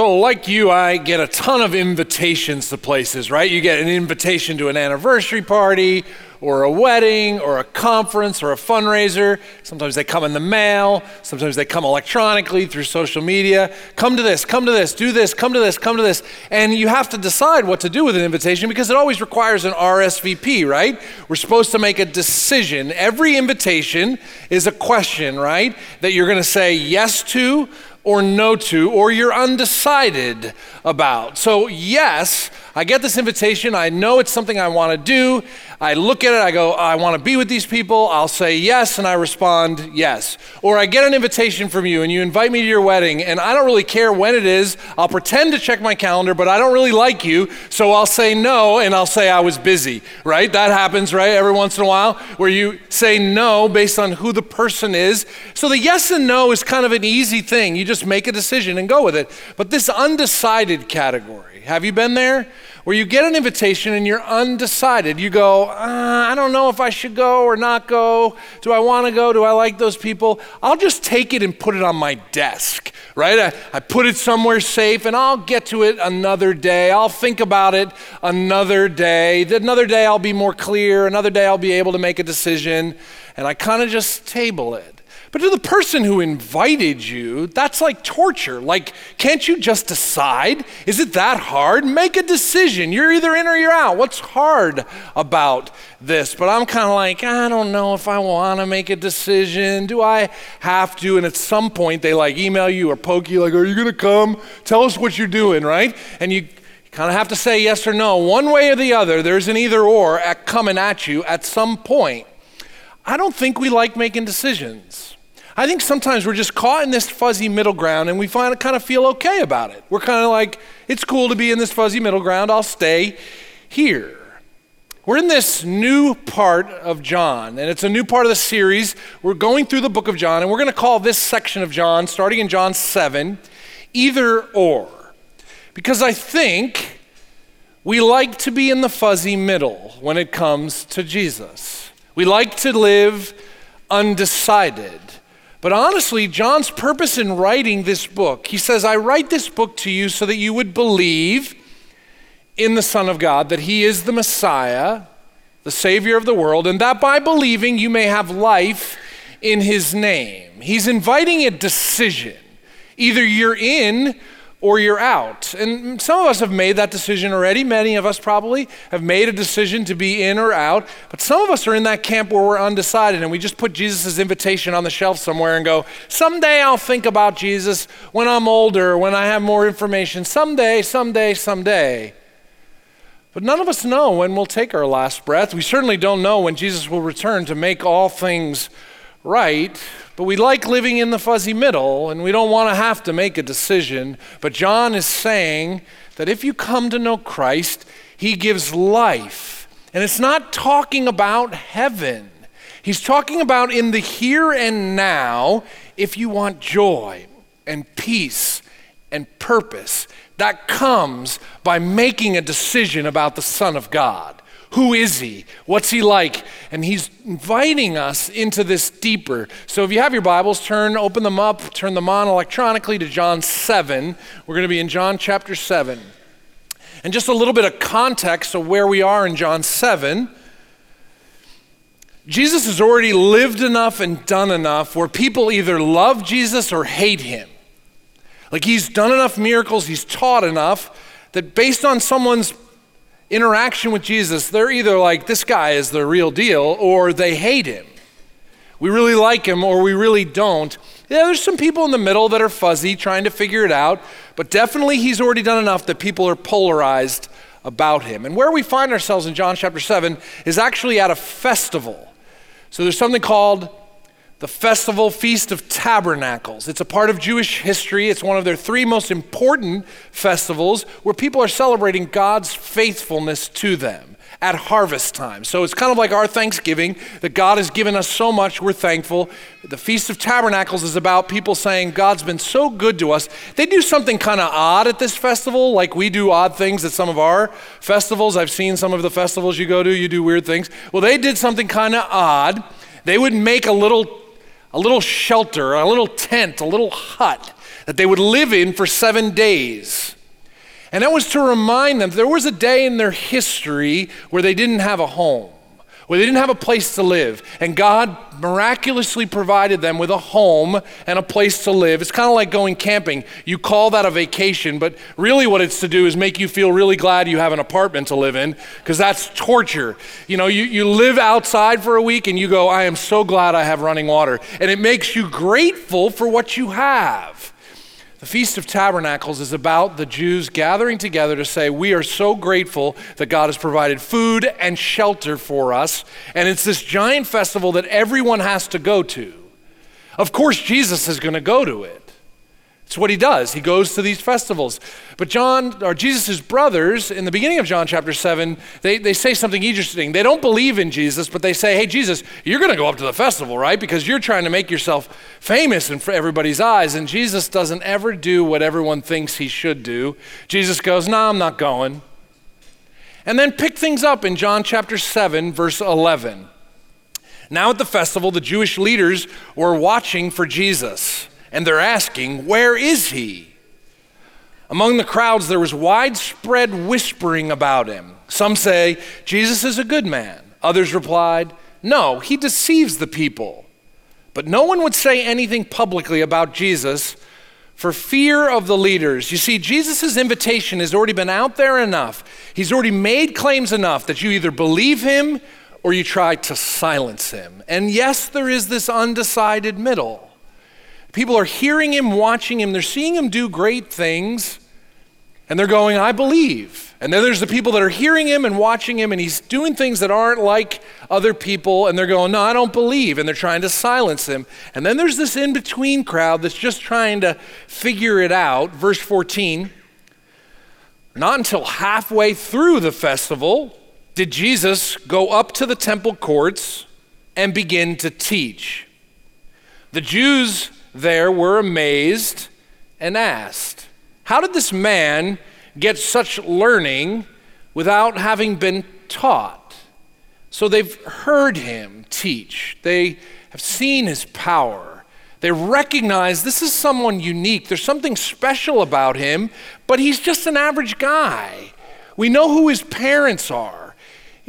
So, like you, I get a ton of invitations to places, right? You get an invitation to an anniversary party or a wedding or a conference or a fundraiser. Sometimes they come in the mail, sometimes they come electronically through social media. Come to this, come to this, do this, come to this, come to this. And you have to decide what to do with an invitation because it always requires an RSVP, right? We're supposed to make a decision. Every invitation is a question, right? That you're going to say yes to or no to, or you're undecided about. So, yes, I get this invitation. I know it's something I want to do. I look at it, I go, I want to be with these people. I'll say yes, and I respond yes. Or I get an invitation from you, and you invite me to your wedding, and I don't really care when it is. I'll pretend to check my calendar, but I don't really like you, so I'll say no, and I'll say I was busy, right? That happens, right, every once in a while, where you say no based on who the person is. So the yes and no is kind of an easy thing. You just make a decision and go with it. But this undecided category, have you been there? Where you get an invitation and you're undecided. You go, uh, I don't know if I should go or not go. Do I want to go? Do I like those people? I'll just take it and put it on my desk, right? I, I put it somewhere safe and I'll get to it another day. I'll think about it another day. Another day I'll be more clear. Another day I'll be able to make a decision. And I kind of just table it. But to the person who invited you, that's like torture. Like, can't you just decide? Is it that hard? Make a decision. You're either in or you're out. What's hard about this? But I'm kind of like, I don't know if I want to make a decision. Do I have to? And at some point, they like email you or poke you, like, Are you going to come? Tell us what you're doing, right? And you kind of have to say yes or no. One way or the other, there's an either or at coming at you at some point. I don't think we like making decisions. I think sometimes we're just caught in this fuzzy middle ground and we find kind of feel okay about it. We're kind of like, it's cool to be in this fuzzy middle ground, I'll stay here. We're in this new part of John, and it's a new part of the series. We're going through the book of John, and we're going to call this section of John, starting in John 7, either or. Because I think we like to be in the fuzzy middle when it comes to Jesus. We like to live undecided. But honestly, John's purpose in writing this book, he says, I write this book to you so that you would believe in the Son of God, that he is the Messiah, the Savior of the world, and that by believing you may have life in his name. He's inviting a decision. Either you're in or you're out. And some of us have made that decision already. Many of us probably have made a decision to be in or out. But some of us are in that camp where we're undecided and we just put Jesus' invitation on the shelf somewhere and go, someday I'll think about Jesus when I'm older, when I have more information. Someday, someday, someday. But none of us know when we'll take our last breath. We certainly don't know when Jesus will return to make all things right. But we like living in the fuzzy middle and we don't want to have to make a decision. But John is saying that if you come to know Christ, he gives life. And it's not talking about heaven, he's talking about in the here and now if you want joy and peace and purpose. That comes by making a decision about the Son of God. Who is he? What's he like? And he's inviting us into this deeper. So if you have your Bibles, turn, open them up, turn them on electronically to John 7. We're going to be in John chapter 7. And just a little bit of context of where we are in John 7. Jesus has already lived enough and done enough where people either love Jesus or hate him. Like he's done enough miracles, he's taught enough that based on someone's interaction with Jesus, they're either like, this guy is the real deal, or they hate him. We really like him, or we really don't. Yeah, there's some people in the middle that are fuzzy, trying to figure it out, but definitely he's already done enough that people are polarized about him. And where we find ourselves in John chapter 7 is actually at a festival. So there's something called the festival Feast of Tabernacles. It's a part of Jewish history. It's one of their three most important festivals where people are celebrating God's faithfulness to them at harvest time. So it's kind of like our Thanksgiving that God has given us so much, we're thankful. The Feast of Tabernacles is about people saying, God's been so good to us. They do something kind of odd at this festival, like we do odd things at some of our festivals. I've seen some of the festivals you go to, you do weird things. Well, they did something kind of odd. They would make a little a little shelter, a little tent, a little hut that they would live in for seven days. And that was to remind them there was a day in their history where they didn't have a home where they didn't have a place to live. And God miraculously provided them with a home and a place to live. It's kind of like going camping. You call that a vacation, but really what it's to do is make you feel really glad you have an apartment to live in, because that's torture. You know, you, you live outside for a week and you go, I am so glad I have running water. And it makes you grateful for what you have. The Feast of Tabernacles is about the Jews gathering together to say, We are so grateful that God has provided food and shelter for us. And it's this giant festival that everyone has to go to. Of course, Jesus is going to go to it. It's what he does. He goes to these festivals. But John, or Jesus' brothers, in the beginning of John chapter 7, they, they say something interesting. They don't believe in Jesus, but they say, hey, Jesus, you're going to go up to the festival, right? Because you're trying to make yourself famous in everybody's eyes. And Jesus doesn't ever do what everyone thinks he should do. Jesus goes, no, nah, I'm not going. And then pick things up in John chapter 7, verse 11. Now at the festival, the Jewish leaders were watching for Jesus and they're asking, Where is he? Among the crowds, there was widespread whispering about him. Some say, Jesus is a good man. Others replied, No, he deceives the people. But no one would say anything publicly about Jesus for fear of the leaders. You see, Jesus' invitation has already been out there enough. He's already made claims enough that you either believe him or you try to silence him. And yes, there is this undecided middle. People are hearing him, watching him, they're seeing him do great things, and they're going, I believe. And then there's the people that are hearing him and watching him, and he's doing things that aren't like other people, and they're going, No, I don't believe. And they're trying to silence him. And then there's this in between crowd that's just trying to figure it out. Verse 14 Not until halfway through the festival did Jesus go up to the temple courts and begin to teach. The Jews there were amazed and asked, How did this man get such learning without having been taught? So they've heard him teach, they have seen his power. They recognize this is someone unique. There's something special about him, but he's just an average guy. We know who his parents are.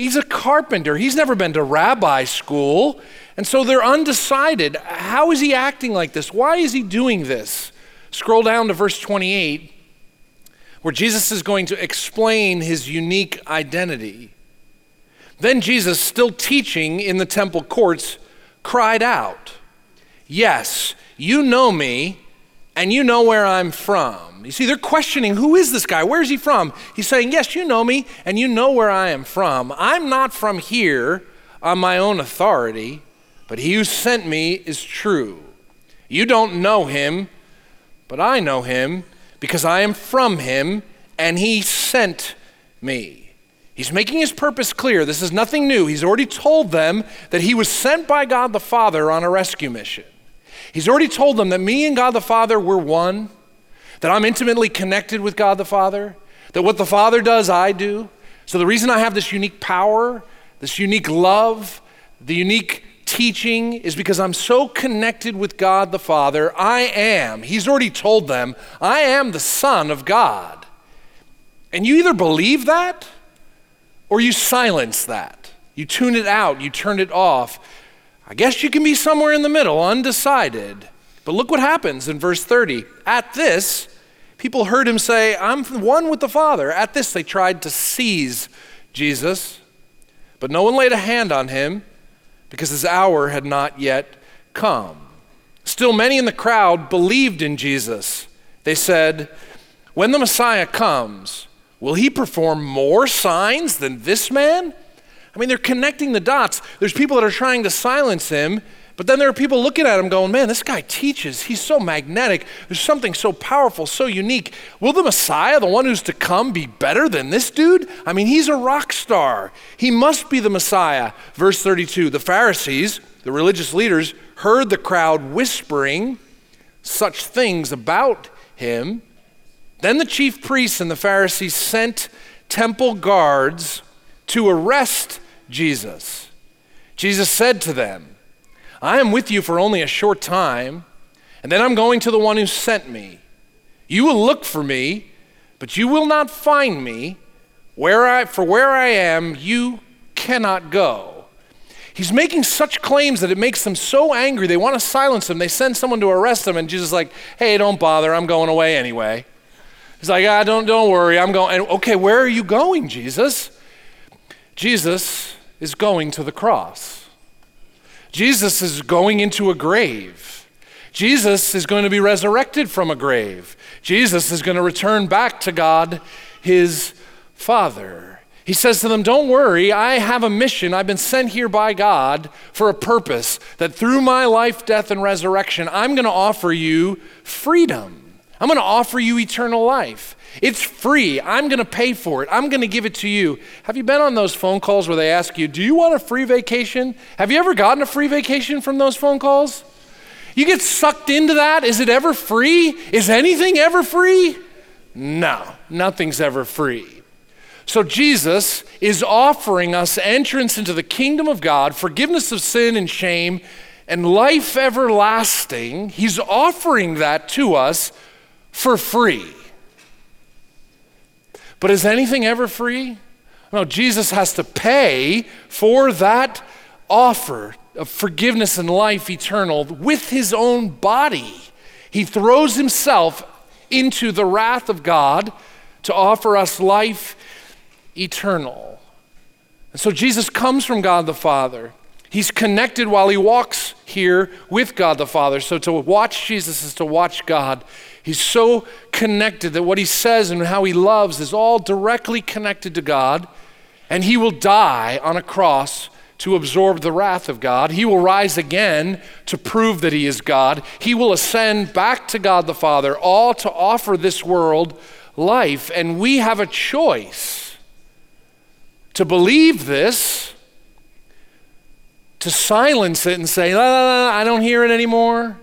He's a carpenter. He's never been to rabbi school. And so they're undecided. How is he acting like this? Why is he doing this? Scroll down to verse 28, where Jesus is going to explain his unique identity. Then Jesus, still teaching in the temple courts, cried out, Yes, you know me, and you know where I'm from. You see, they're questioning who is this guy? Where's he from? He's saying, Yes, you know me, and you know where I am from. I'm not from here on my own authority but he who sent me is true. You don't know him, but I know him because I am from him and he sent me. He's making his purpose clear. This is nothing new. He's already told them that he was sent by God the Father on a rescue mission. He's already told them that me and God the Father were one, that I'm intimately connected with God the Father, that what the Father does, I do. So the reason I have this unique power, this unique love, the unique teaching is because I'm so connected with God the Father. I am, He's already told them, I am the Son of God. And you either believe that or you silence that. You tune it out, you turn it off. I guess you can be somewhere in the middle, undecided. But look what happens in verse 30. At this, people heard him say, I'm one with the Father. At this, they tried to seize Jesus, but no one laid a hand on him because his hour had not yet come. Still, many in the crowd believed in Jesus. They said, When the Messiah comes, will he perform more signs than this man? I mean, they're connecting the dots. There's people that are trying to silence him, but then there are people looking at him going, man, this guy teaches. He's so magnetic. There's something so powerful, so unique. Will the Messiah, the one who's to come, be better than this dude? I mean, he's a rock star. He must be the Messiah. Verse 32 The Pharisees, the religious leaders, heard the crowd whispering such things about him. Then the chief priests and the Pharisees sent temple guards to arrest Jesus. Jesus said to them, I am with you for only a short time, and then I'm going to the one who sent me. You will look for me, but you will not find me. Where I, for where I am, you cannot go. He's making such claims that it makes them so angry. They want to silence him. They send someone to arrest him, and Jesus is like, hey, don't bother. I'm going away anyway. He's like, ah, don't, don't worry. I'm going. And, okay, where are you going, Jesus? Jesus is going to the cross. Jesus is going into a grave. Jesus is going to be resurrected from a grave. Jesus is going to return back to God, his Father. He says to them, Don't worry, I have a mission. I've been sent here by God for a purpose that through my life, death, and resurrection, I'm going to offer you freedom. I'm going to offer you eternal life. It's free. I'm going to pay for it. I'm going to give it to you. Have you been on those phone calls where they ask you, Do you want a free vacation? Have you ever gotten a free vacation from those phone calls? You get sucked into that. Is it ever free? Is anything ever free? No, nothing's ever free. So Jesus is offering us entrance into the kingdom of God, forgiveness of sin and shame, and life everlasting. He's offering that to us for free. But is anything ever free? No, Jesus has to pay for that offer of forgiveness and life eternal with his own body. He throws himself into the wrath of God to offer us life eternal. And so Jesus comes from God the Father. He's connected while he walks here with God the Father. So to watch Jesus is to watch God. He's so connected that what he says and how he loves is all directly connected to God. And he will die on a cross to absorb the wrath of God. He will rise again to prove that he is God. He will ascend back to God the Father, all to offer this world life. And we have a choice to believe this, to silence it and say, la, la, la, I don't hear it anymore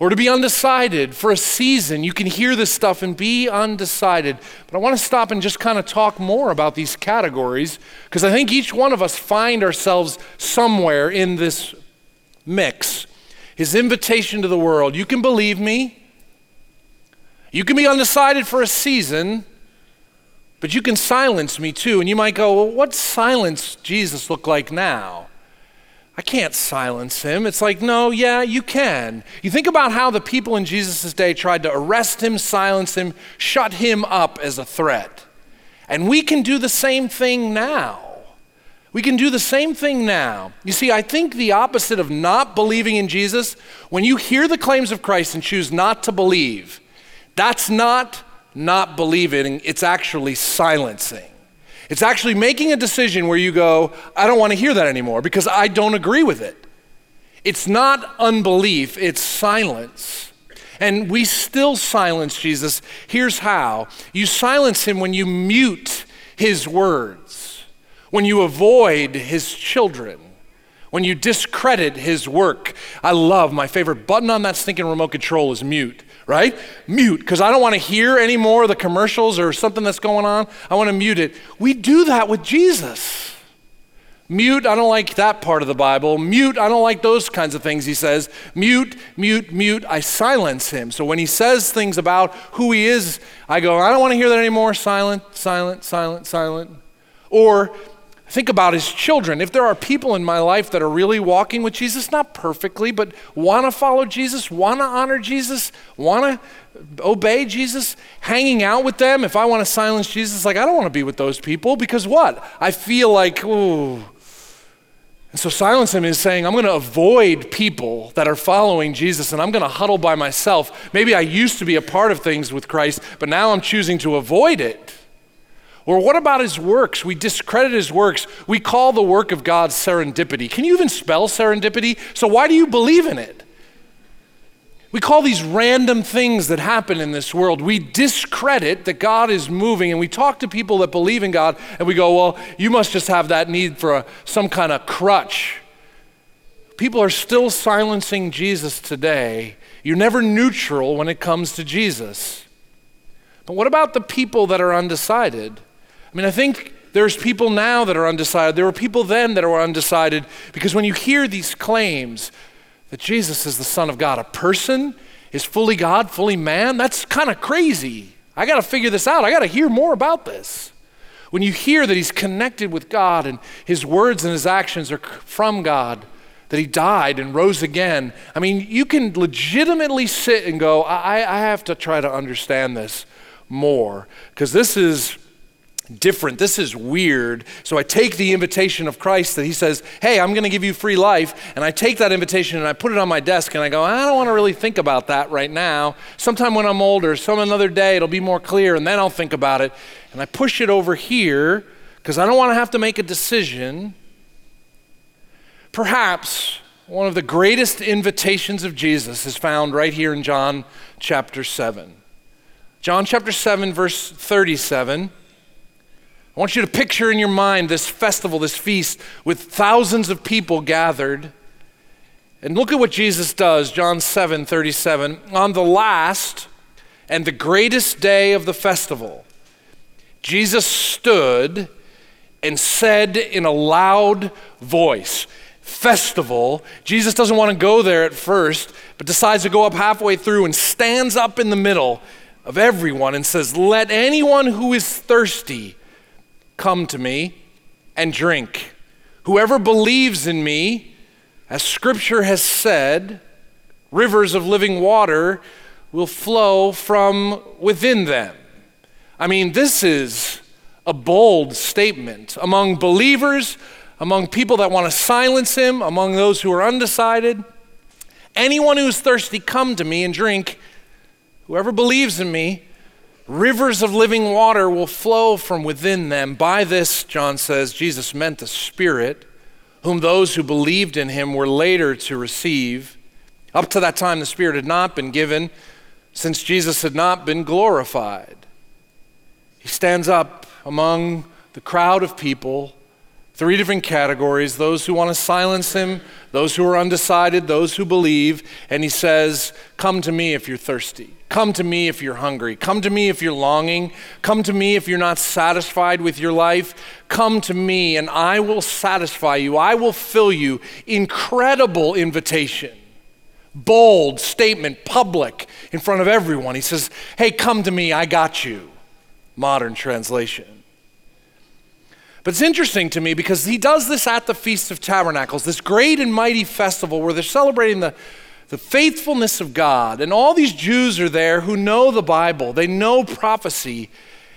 or to be undecided for a season. You can hear this stuff and be undecided. But I want to stop and just kind of talk more about these categories because I think each one of us find ourselves somewhere in this mix. His invitation to the world you can believe me, you can be undecided for a season. But you can silence me too. And you might go, well, what silence Jesus look like now? I can't silence him. It's like, no, yeah, you can. You think about how the people in Jesus' day tried to arrest him, silence him, shut him up as a threat. And we can do the same thing now. We can do the same thing now. You see, I think the opposite of not believing in Jesus, when you hear the claims of Christ and choose not to believe, that's not not believing, it's actually silencing. It's actually making a decision where you go, I don't want to hear that anymore because I don't agree with it. It's not unbelief, it's silence. And we still silence Jesus. Here's how you silence him when you mute his words, when you avoid his children, when you discredit his work. I love my favorite button on that stinking remote control is mute right? Mute, because I don't want to hear any more of the commercials or something that's going on. I want to mute it. We do that with Jesus. Mute, I don't like that part of the Bible. Mute, I don't like those kinds of things he says. Mute, mute, mute, I silence him. So when he says things about who he is, I go, I don't want to hear that anymore. Silent, silent, silent, silent. Or Think about his children. If there are people in my life that are really walking with Jesus, not perfectly, but want to follow Jesus, want to honor Jesus, want to obey Jesus, hanging out with them, if I want to silence Jesus, like I don't want to be with those people because what? I feel like, ooh. And so silence him is saying, I'm going to avoid people that are following Jesus and I'm going to huddle by myself. Maybe I used to be a part of things with Christ, but now I'm choosing to avoid it. Or what about his works? We discredit his works. We call the work of God serendipity. Can you even spell serendipity? So why do you believe in it? We call these random things that happen in this world. We discredit that God is moving, and we talk to people that believe in God, and we go, Well, you must just have that need for a, some kind of crutch. People are still silencing Jesus today. You're never neutral when it comes to Jesus. But what about the people that are undecided? I mean, I think there's people now that are undecided. There were people then that were undecided because when you hear these claims that Jesus is the Son of God, a person, is fully God, fully man? That's kind of crazy. I got to figure this out. I got to hear more about this. When you hear that he's connected with God and his words and his actions are from God, that he died and rose again, I mean, you can legitimately sit and go, I, I have to try to understand this more because this is different. This is weird. So I take the invitation of Christ that he says, Hey, I'm going to give you free life. And I take that invitation and I put it on my desk and I go, I don't want to really think about that right now. Sometime when I'm older, some another day, it'll be more clear and then I'll think about it. And I push it over here because I don't want to have to make a decision. Perhaps one of the greatest invitations of Jesus is found right here in John chapter 7. John chapter 7, verse 37. I want you to picture in your mind this festival, this feast, with thousands of people gathered. And look at what Jesus does, John 7 37. On the last and the greatest day of the festival, Jesus stood and said in a loud voice, Festival. Jesus doesn't want to go there at first, but decides to go up halfway through and stands up in the middle of everyone and says, Let anyone who is thirsty Come to me and drink. Whoever believes in me, as scripture has said, rivers of living water will flow from within them. I mean, this is a bold statement among believers, among people that want to silence him, among those who are undecided. Anyone who is thirsty, come to me and drink. Whoever believes in me, Rivers of living water will flow from within them. By this, John says, Jesus meant the Spirit, whom those who believed in him were later to receive. Up to that time, the Spirit had not been given, since Jesus had not been glorified. He stands up among the crowd of people, three different categories those who want to silence him, those who are undecided, those who believe, and he says, Come to me if you're thirsty. Come to me if you're hungry. Come to me if you're longing. Come to me if you're not satisfied with your life. Come to me and I will satisfy you. I will fill you. Incredible invitation. Bold statement, public, in front of everyone. He says, Hey, come to me. I got you. Modern translation. But it's interesting to me because he does this at the Feast of Tabernacles, this great and mighty festival where they're celebrating the the faithfulness of God. And all these Jews are there who know the Bible, they know prophecy.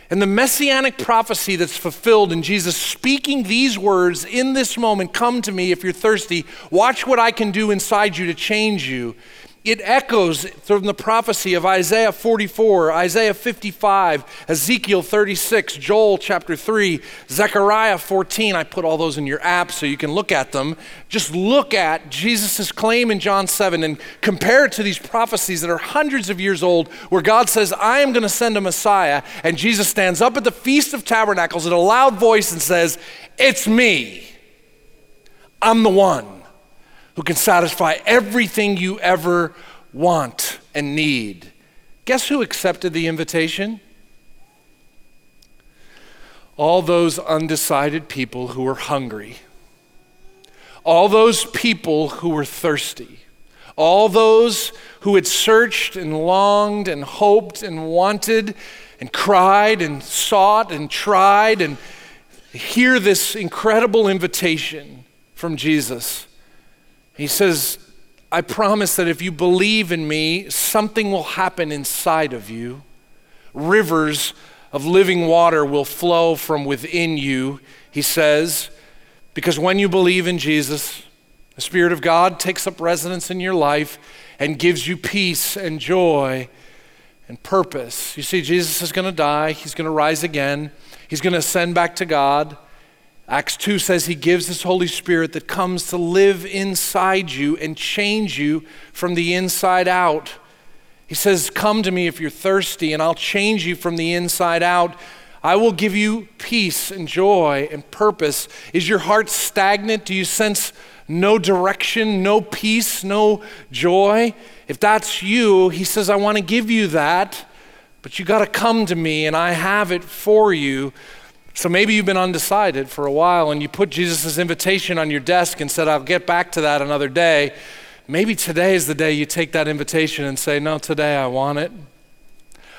And the messianic prophecy that's fulfilled in Jesus speaking these words in this moment come to me if you're thirsty. Watch what I can do inside you to change you. It echoes from the prophecy of Isaiah 44, Isaiah 55, Ezekiel 36, Joel chapter 3, Zechariah 14. I put all those in your app so you can look at them. Just look at Jesus' claim in John 7 and compare it to these prophecies that are hundreds of years old, where God says, I am going to send a Messiah. And Jesus stands up at the Feast of Tabernacles in a loud voice and says, It's me. I'm the one who can satisfy everything you ever want and need. Guess who accepted the invitation? All those undecided people who were hungry, all those people who were thirsty, all those who had searched and longed and hoped and wanted and cried and sought and tried and hear this incredible invitation from Jesus. He says, I promise that if you believe in me, something will happen inside of you. Rivers of living water will flow from within you, he says, because when you believe in Jesus, the Spirit of God takes up residence in your life and gives you peace and joy and purpose. You see, Jesus is going to die, he's going to rise again, he's going to ascend back to God. Acts 2 says he gives his Holy Spirit that comes to live inside you and change you from the inside out. He says, Come to me if you're thirsty, and I'll change you from the inside out. I will give you peace and joy and purpose. Is your heart stagnant? Do you sense no direction, no peace, no joy? If that's you, he says, I want to give you that, but you got to come to me, and I have it for you. So maybe you've been undecided for a while and you put Jesus' invitation on your desk and said, I'll get back to that another day. maybe today is the day you take that invitation and say, No, today I want it.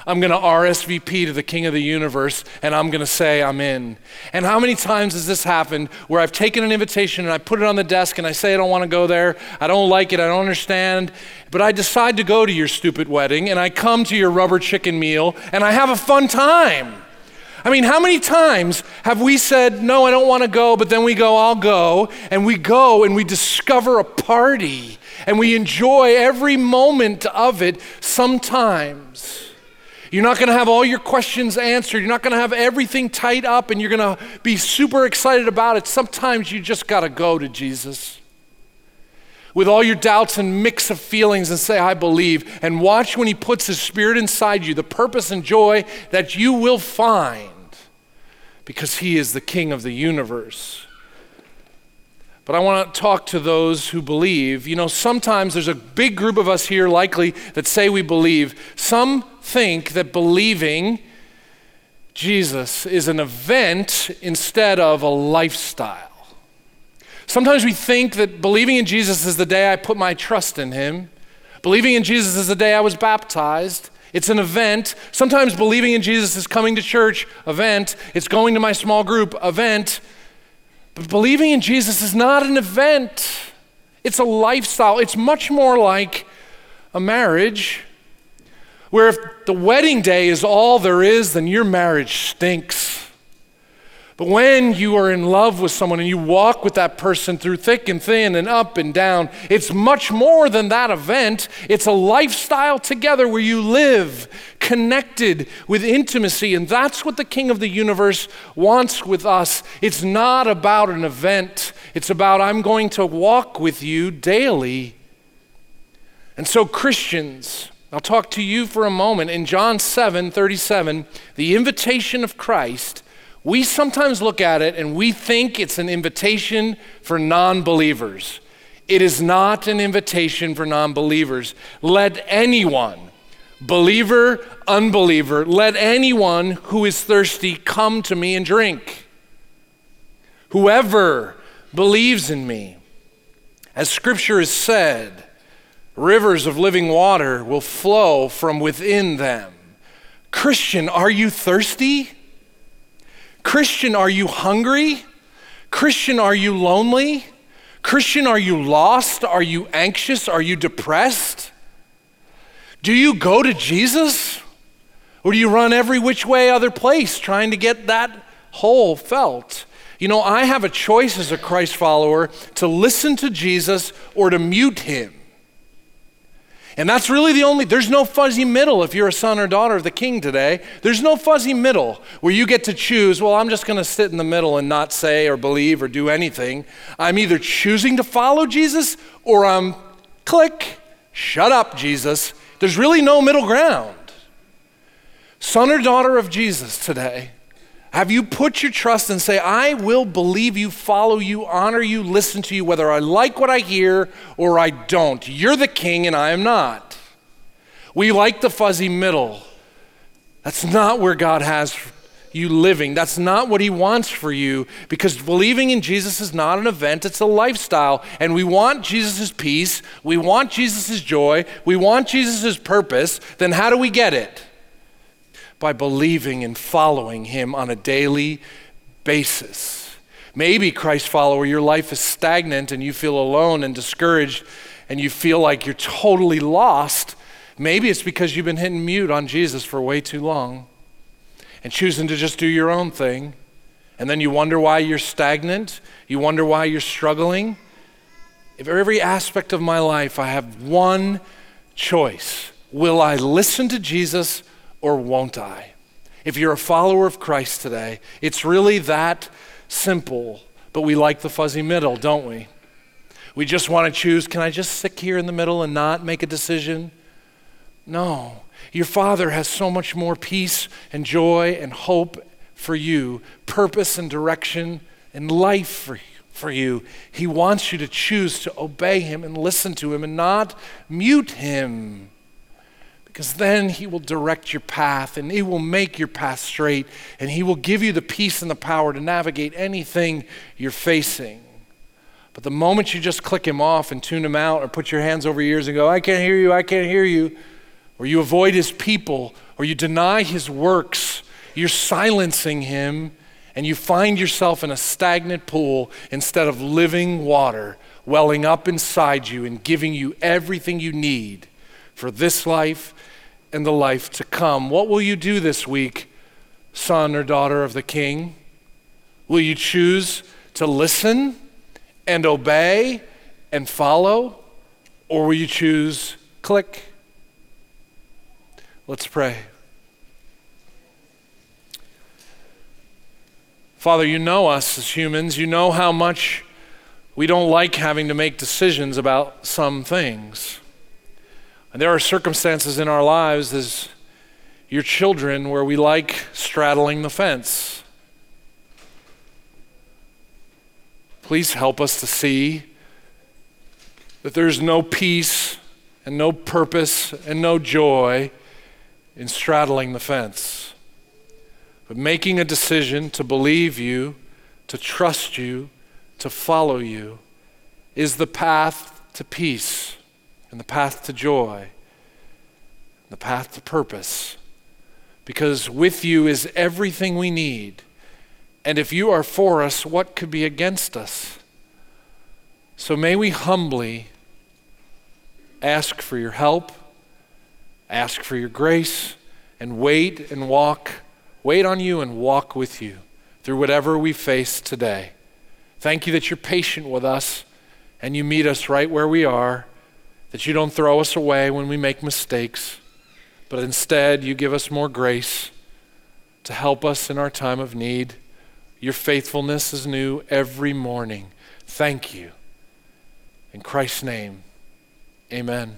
I'm going to RSVP to the King of the universe and I'm going to say I'm in. And how many times has this happened where I've taken an invitation and I put it on the desk and I say I don't want to go there, I don't like it, I don't understand, but I decide to go to your stupid wedding and I come to your rubber chicken meal and I have a fun time. I mean, how many times have we said, No, I don't want to go, but then we go, I'll go, and we go and we discover a party and we enjoy every moment of it sometimes. You're not going to have all your questions answered. You're not going to have everything tied up and you're going to be super excited about it. Sometimes you just got to go to Jesus with all your doubts and mix of feelings and say, I believe. And watch when He puts His Spirit inside you, the purpose and joy that you will find because He is the King of the universe. But I want to talk to those who believe. You know, sometimes there's a big group of us here, likely, that say we believe. Some think that believing Jesus is an event instead of a lifestyle. Sometimes we think that believing in Jesus is the day I put my trust in Him. Believing in Jesus is the day I was baptized. It's an event. Sometimes believing in Jesus is coming to church, event. It's going to my small group, event. But believing in Jesus is not an event, it's a lifestyle. It's much more like a marriage where if the wedding day is all there is, then your marriage stinks. But when you are in love with someone and you walk with that person through thick and thin and up and down, it's much more than that event. It's a lifestyle together where you live connected with intimacy. And that's what the King of the universe wants with us. It's not about an event, it's about I'm going to walk with you daily. And so, Christians, I'll talk to you for a moment. In John 7 37, the invitation of Christ we sometimes look at it and we think it's an invitation for non believers. It is not an invitation for non believers. Let anyone, believer, unbeliever, let anyone who is thirsty come to me and drink. Whoever believes in me, as scripture has said, rivers of living water will flow from within them. Christian, are you thirsty? Christian, are you hungry? Christian, are you lonely? Christian, are you lost? Are you anxious? Are you depressed? Do you go to Jesus? Or do you run every which way other place trying to get that hole felt? You know, I have a choice as a Christ follower to listen to Jesus or to mute him. And that's really the only, there's no fuzzy middle if you're a son or daughter of the king today. There's no fuzzy middle where you get to choose, well, I'm just going to sit in the middle and not say or believe or do anything. I'm either choosing to follow Jesus or I'm click, shut up, Jesus. There's really no middle ground. Son or daughter of Jesus today, have you put your trust and say, I will believe you, follow you, honor you, listen to you, whether I like what I hear or I don't? You're the king and I am not. We like the fuzzy middle. That's not where God has you living. That's not what He wants for you because believing in Jesus is not an event, it's a lifestyle. And we want Jesus' peace, we want Jesus' joy, we want Jesus' purpose. Then how do we get it? By believing and following Him on a daily basis. Maybe, Christ follower, your life is stagnant and you feel alone and discouraged and you feel like you're totally lost. Maybe it's because you've been hitting mute on Jesus for way too long and choosing to just do your own thing. And then you wonder why you're stagnant. You wonder why you're struggling. If every aspect of my life I have one choice will I listen to Jesus or won't I? If you're a follower of Christ today, it's really that simple, but we like the fuzzy middle, don't we? We just want to choose can I just sit here in the middle and not make a decision? No. Your Father has so much more peace and joy and hope for you, purpose and direction and life for you. For you. He wants you to choose to obey Him and listen to Him and not mute Him because then He will direct your path and He will make your path straight and He will give you the peace and the power to navigate anything you're facing. But the moment you just click him off and tune him out or put your hands over your ears and go, I can't hear you, I can't hear you, or you avoid his people, or you deny his works, you're silencing him and you find yourself in a stagnant pool instead of living water welling up inside you and giving you everything you need for this life and the life to come. What will you do this week, son or daughter of the king? Will you choose to listen and obey and follow? Or will you choose click? Let's pray. Father, you know us as humans. You know how much we don't like having to make decisions about some things. And there are circumstances in our lives as your children where we like straddling the fence. Please help us to see that there's no peace and no purpose and no joy in straddling the fence. But making a decision to believe you, to trust you, to follow you is the path to peace and the path to joy, and the path to purpose. Because with you is everything we need and if you are for us, what could be against us? So may we humbly ask for your help, ask for your grace, and wait and walk, wait on you and walk with you through whatever we face today. Thank you that you're patient with us and you meet us right where we are, that you don't throw us away when we make mistakes, but instead you give us more grace to help us in our time of need. Your faithfulness is new every morning. Thank you. In Christ's name, amen.